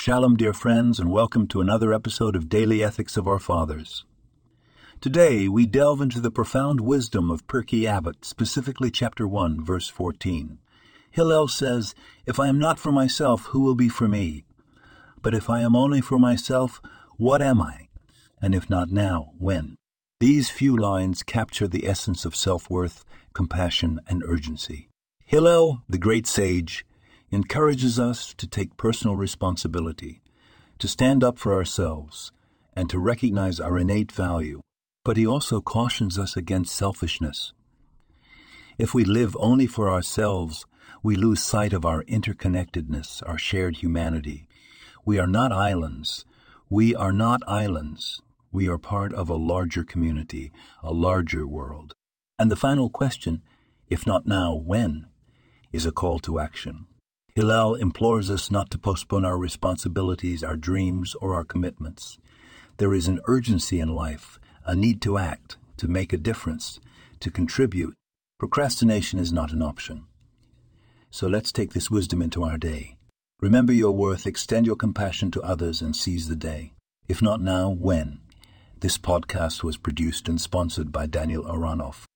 Shalom, dear friends, and welcome to another episode of Daily Ethics of Our Fathers. Today, we delve into the profound wisdom of Pirkey Avot, specifically chapter 1, verse 14. Hillel says, If I am not for myself, who will be for me? But if I am only for myself, what am I? And if not now, when? These few lines capture the essence of self worth, compassion, and urgency. Hillel, the great sage, encourages us to take personal responsibility, to stand up for ourselves, and to recognize our innate value. But he also cautions us against selfishness. If we live only for ourselves, we lose sight of our interconnectedness, our shared humanity. We are not islands. We are not islands. We are part of a larger community, a larger world. And the final question, if not now, when, is a call to action. Hillel implores us not to postpone our responsibilities, our dreams, or our commitments. There is an urgency in life, a need to act, to make a difference, to contribute. Procrastination is not an option. So let's take this wisdom into our day. Remember your worth, extend your compassion to others, and seize the day. If not now, when? This podcast was produced and sponsored by Daniel Aronoff.